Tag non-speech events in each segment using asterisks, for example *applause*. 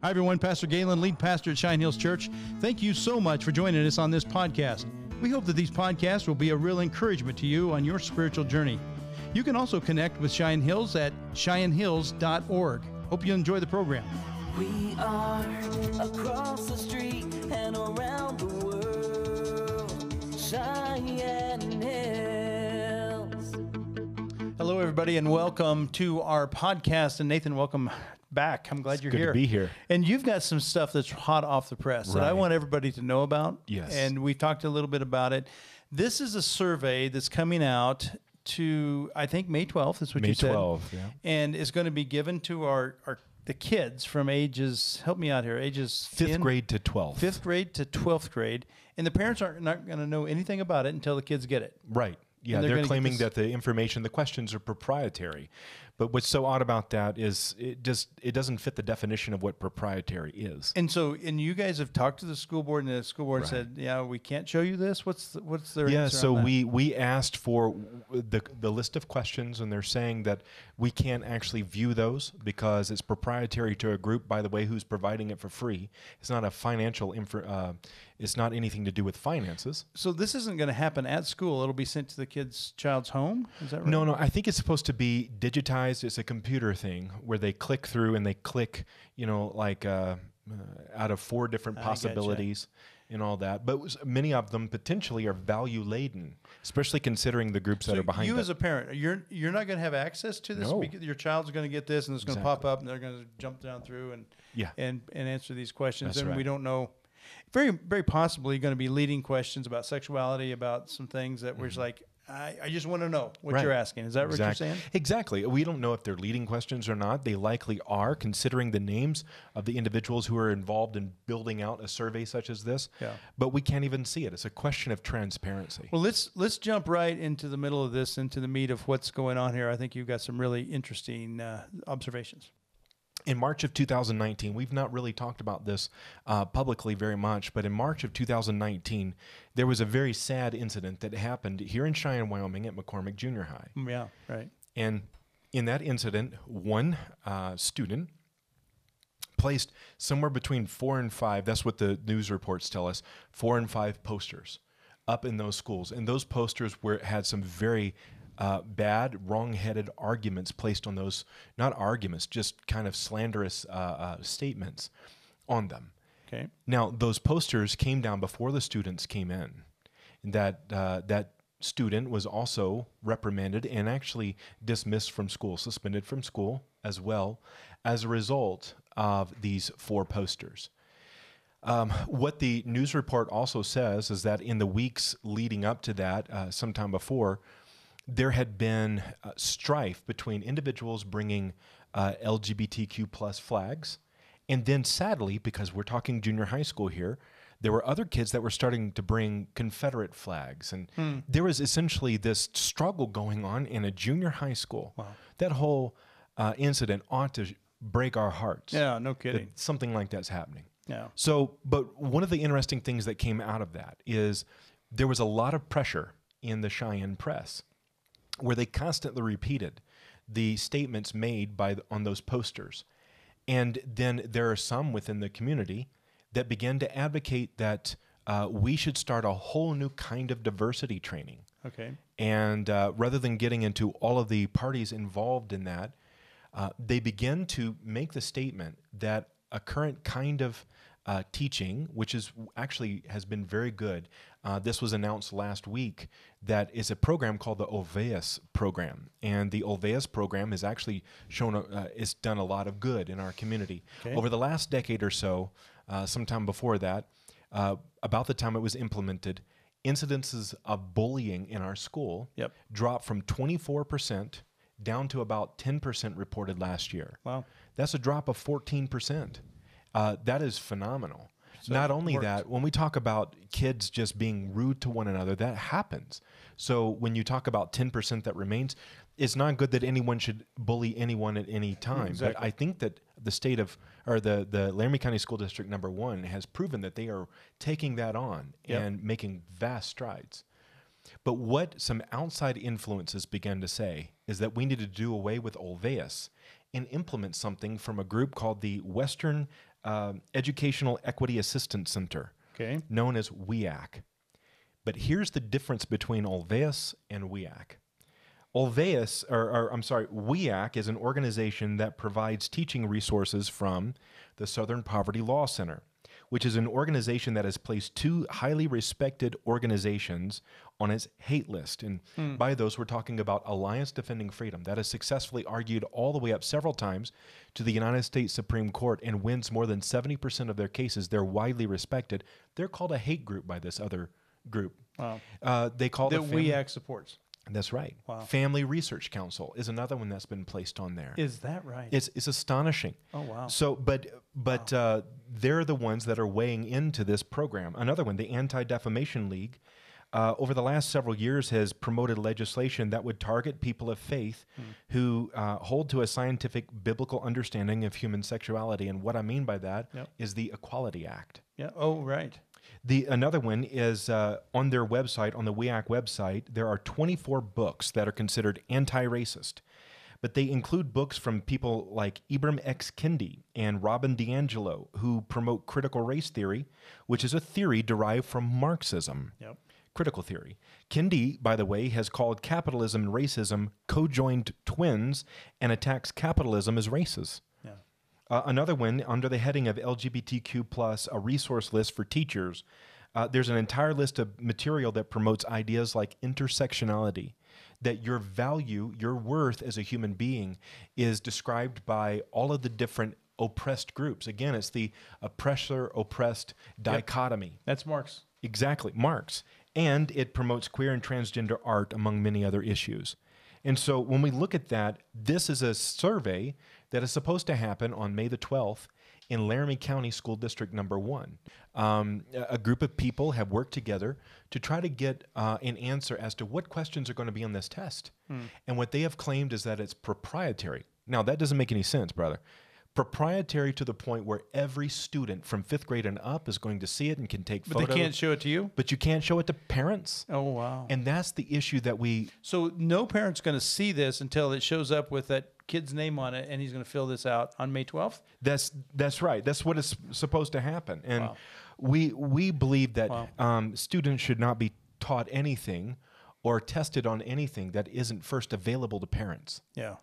Hi, everyone. Pastor Galen, lead pastor at Cheyenne Hills Church. Thank you so much for joining us on this podcast. We hope that these podcasts will be a real encouragement to you on your spiritual journey. You can also connect with Cheyenne Hills at cheyennehills.org. Hope you enjoy the program. We are across the street and around the world. Cheyenne Hills. Hello, everybody, and welcome to our podcast. And Nathan, welcome back. I'm glad It's you're good to here. be here. And you've got some stuff that's hot off the press that I want everybody to know about. Yes. And we talked a little bit about it. This is a survey that's coming out to I think May 12th. That's what May you said. May 12th, yeah. And is going to be given to our our the kids from ages help me out here ages Fifth 10 grade to 12th. fifth grade to 12th grade and the parents aren't not going to know anything about it until the kids get it Right. Yeah, they're they're, claiming that the information, the questions are proprietary. But what's so odd about that is it just it doesn't fit the definition of what proprietary is. and so and you guys have talked to the school board and the school board Right. said yeah we can't show you this what's the, what's their Yeah, answer so we we asked for the the list of questions, and they're saying that we can't actually view those because it's proprietary to a group. By the way, who's providing it for free? It's not a financial info. Uh, it's not anything to do with finances. So this isn't going to happen at school. It'll be sent to the kid's child's home. Is that right? No, no. I think it's supposed to be digitized. It's a computer thing where they click through and they click, you know, like uh, uh, out of four different I possibilities and all that. But was- many of them potentially are value laden, especially considering the groups that So are behind you it. as a parent, you're you're not going to have access to this. No. because Your child's going to get this, and it's going to pop up, and they're going to jump down through and Yeah. and and answer these questions. That's and we don't know. Very very possibly going to be leading questions about sexuality, about some things that we're just like. I, I just want to know what. Right. you're asking. Is that what you're saying? Exactly. We don't know if they're leading questions or not. They likely are, considering the names of the individuals who are involved in building out a survey such as this. Yeah. But we can't even see it. It's a question of transparency. Well, let's let's jump right into the middle of this, into the meat of what's going on here. I think you've got some really interesting uh, observations. In March of 2019, we've not really talked about this uh, publicly very much, but in March of 2019, there was a very sad incident that happened here in Cheyenne, Wyoming at McCormick Junior High. Mm, Yeah, right. And in that incident, one uh, student placed somewhere between four and five, that's what the news reports tell us, four and five posters up in those schools. And those posters were had some very uh, bad, wrong-headed arguments placed on those, not arguments, just kind of slanderous uh, uh, statements on them. Okay. Now, those posters came down before the students came in. That uh, that student was also reprimanded and actually dismissed from school, suspended from school as well, as a result of these four posters. Um, what the news report also says is that in the weeks leading up to that, uh, sometime before, there had been uh, strife between individuals bringing uh, LGBTQ plus flags, and then sadly, because we're talking junior high school here, there were other kids that were starting to bring Confederate flags, and there was essentially this struggle going on in a junior high school. That whole uh, incident ought to break our hearts. Yeah, no kidding. something like that's happening. Yeah. So, but one of the interesting things that came out of that is there was a lot of pressure in the Cheyenne press where they constantly repeated the statements made by the, on those posters. And then there are some within the community that began to advocate that uh, we should start a whole new kind of diversity training. Okay. And uh, rather than getting into all of the parties involved in that, uh, they begin to make the statement that a current kind of uh, teaching, which is actually has been very good. Uh, this was announced last week. That is a program called the Olweus program, and the Olweus program has actually shown a, uh, it's done a lot of good in our community Okay. over the last decade or so. Uh, sometime before that, uh, about the time it was implemented, incidences of bullying in our school Yep. dropped from 24% down to about 10% reported last year. Wow. That's a drop of 14%. Uh, that is phenomenal. Not only that, when we talk about kids just being rude to one another, that happens. So when you talk about 10% that remains, it's not good that anyone should bully anyone at any time. Exactly. But I think that the state of, or the, the Laramie County School District number one has proven that they are taking that on Yep. and making vast strides. But what some outside influences began to say is that we need to do away with Olweus and implement something from a group called the Western um, Educational Equity Assistance Center, Okay. known as WEAC. But here's the difference between Olweus and WEAC. Olweus, or, or I'm sorry, WEAC is an organization that provides teaching resources from the Southern Poverty Law Center, which is an organization that has placed two highly respected organizations on its hate list. And by those, we're talking about Alliance Defending Freedom, that has successfully argued all the way up several times to the United States Supreme Court and wins more than 70% of their cases. They're widely respected. They're called a hate group by this other group. Wow. Uh, they call That the family- WEAC supports. That's right. Wow. Family Research Council is another one that's been placed on there. Is that right? It's it's astonishing. Oh, wow. So, but but uh, they're the ones that are weighing into this program. Another one, the Anti Defamation League, uh, over the last several years has promoted legislation that would target people of faith Hmm. who uh, hold to a scientific biblical understanding of human sexuality. And what I mean by that is Yep. the Equality Act. yeah. Oh, right. The another one is uh, on their website, on the WEAC website, there are 24 books that are considered anti-racist, but they include books from people like Ibram X. Kendi and Robin DiAngelo, who promote critical race theory, which is a theory derived from Marxism. Yep. Critical theory. Kendi, by the way, has called capitalism and racism co-joined twins and attacks capitalism as races. Uh, another one under the heading of LGBTQ plus, a resource list for teachers. Uh, there's an entire list of material that promotes ideas like intersectionality, that your value, your worth as a human being, is described by all of the different oppressed groups. Again, it's the oppressor oppressed dichotomy. That's Marx. Exactly, Marx. And it promotes queer and transgender art, among many other issues. And so when we look at that, this is a survey that is supposed to happen on May the 12th in Laramie County School District Number One. Um, a group of people have worked together to try to get uh, an answer as to what questions are going to be on this test. And what they have claimed is that it's proprietary. Now, that doesn't make any sense, brother proprietary to the point where every student from fifth grade and up is going to see it and can take But photos. But they can't show it to you. but you can't show it to parents. Oh wow. And that's the issue that we so no parent's going to see this until it shows up with that kid's name on it, and he's going to fill this out on May 12th. that's that's right. That's what is supposed to happen. And Wow. we we believe that Wow. um, students should not be taught anything or tested on anything that isn't first available to parents. Yeah.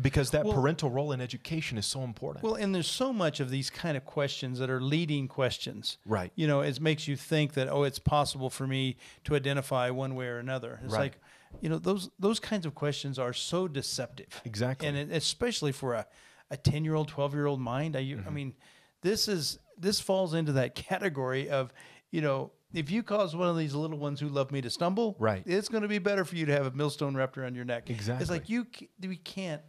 Because that Well- parental role in education is so important. Well, and there's so much of these kind of questions that are leading questions. Right. You know, it makes you think that oh, it's possible for me to identify one way or another. It's Right. like, you know, those those kinds of questions are so deceptive. Exactly. And it, especially for a a 10 year old, 12 year old mind. I, Mm-hmm. I mean, this is this falls into that category of, you know, if you cause one of these little ones who love me to stumble, Right. it's going to be better for you to have a millstone wrapped around your neck. Exactly it's like you we can't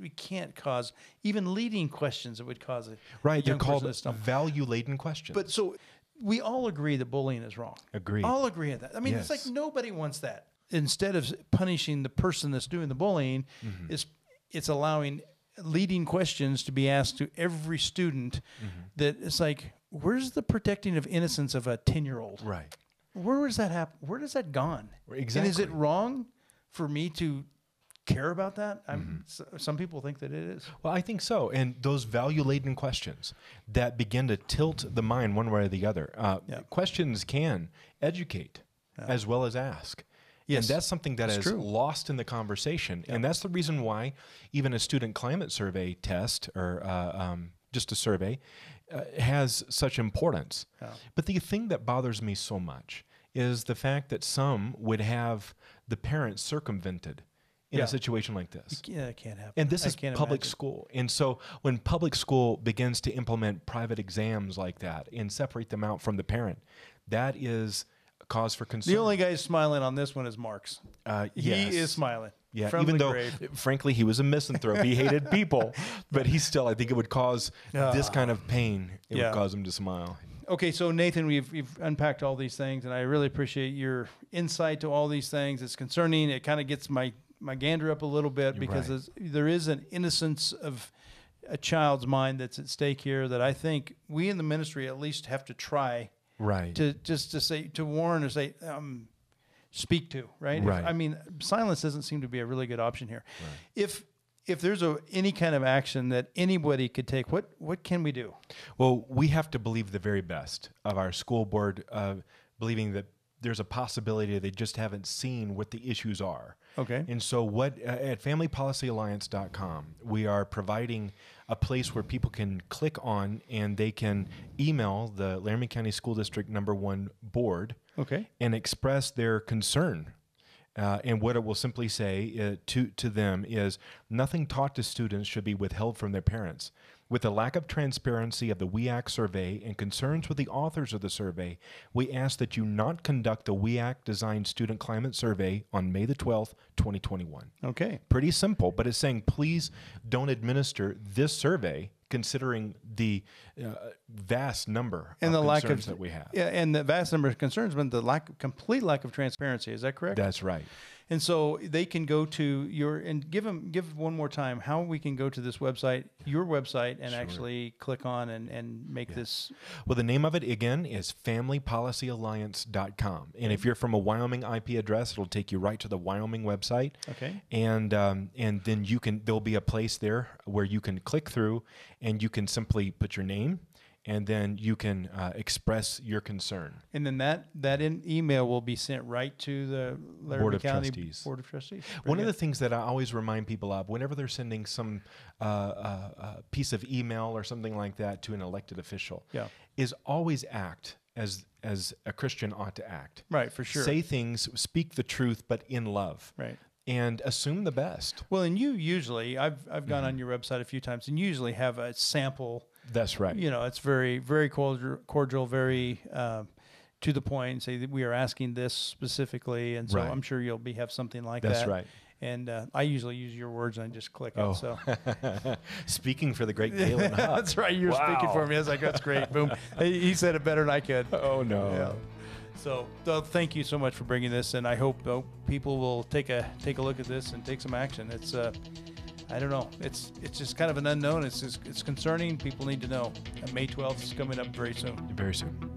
we can't cause even leading questions that would cause it right. They're called value laden questions. But so we all agree that bullying is wrong. Agreed. All agree on that. I mean, it's like nobody wants that. Instead of punishing the person that's doing the bullying, Mm-hmm. it's it's allowing leading questions to be asked to every student. Mm-hmm. That it's like, where's the protecting of innocence of a ten year old? right. Where does that happen? Where does that gone? exactly And is it wrong for me to care about that? I'm, Mm-hmm. s- some people think that it is. Well, I think so. And those value laden questions that begin to tilt the mind one way or the other. Uh, Yeah. Questions can educate as well as ask. Yes, and that's something that is that's true. lost in the conversation. And that's the reason why even a student climate survey test or uh, um, just a survey uh, has such importance. But the thing that bothers me so much is the fact that some would have the parents circumvented in Yeah. a situation like this. Yeah, it can't happen. And this I is public imagine. school. And so when public school begins to implement private exams like that and separate them out from the parent, that is cause for concern. The only guy smiling on this one is Marx. uh, He is smiling. Yeah, from even the though, grave. frankly, he was a misanthrope. He *laughs* hated people, but he still, I think it would cause this kind of pain. It Yeah. would cause him to smile. Okay, so Nathan, we've we've unpacked all these things, and I really appreciate your insight to all these things. It's concerning. It kind of gets my my gander up a little bit because right. there is an innocence of a child's mind that's at stake here that I think we in the ministry at least have to try Right. to just to say to warn or say um, speak to right. If- I mean, silence doesn't seem to be a really good option here. If if there's a any kind of action that anybody could take, what what can we do? Well, we have to believe the very best of our school board, uh, believing that there's a possibility they just haven't seen what the issues are. Okay. And so, what uh, at FamilyPolicyAlliance.com, we are providing a place where people can click on and they can email the Laramie County School District Number One Board Okay. and express their concern. Uh, and what it will simply say uh, to to them is nothing taught to students should be withheld from their parents. With the lack of transparency of the WEAC survey and concerns with the authors of the survey, we ask that you not conduct the WEAC designed student climate survey on May the 12th, 2021. Okay. Pretty simple, but it's saying please don't administer this survey considering the uh, vast number And of the lack of that we have. Yeah, and the vast number of concerns, but the lack, complete lack of transparency. Is that correct? That's right. And so they can go to your and give them give one more time how we can go to this website, your website, and actually click on and and make this. Well, the name of it again is FamilyPolicyAlliance.com, and if you're from a Wyoming IP address, it'll take you right to the Wyoming website. Okay. And um, and then you can there'll be a place there where you can click through, and you can simply put your name, and then you can uh, express your concern. And then that that in email will be sent right to the Laramie Board of County Trustees. Board of Trustees. One of the things that I always remind people of whenever they're sending some uh, uh, uh, piece of email or something like that to an elected official, Yeah. is always act as as a Christian ought to act. right for sure. Say things, speak the truth, but in love, right. and assume the best. Well, and you usually I've I've Mm-hmm. gone on your website a few times and you usually have a sample. That's right. You know, it's very very cordial, cordial very. Um, to the point, say that we are asking this specifically, and so Right. I'm sure you'll be have something like That's that. That's right. And uh, I usually use your words and I just click Oh. it. So *laughs* Speaking for the great *laughs* Galen Huck. that's right. You're speaking for Wow. me. I was like, that's great. Boom. *laughs* He he said it better than I could. Oh no. Yeah. So, uh, thank you so much for bringing this, and I hope uh, people will take a take a look at this and take some action. It's, uh, I don't know, it's it's just kind of an unknown. It's just, it's concerning. People need to know. And May 12th is coming up very soon. Very soon.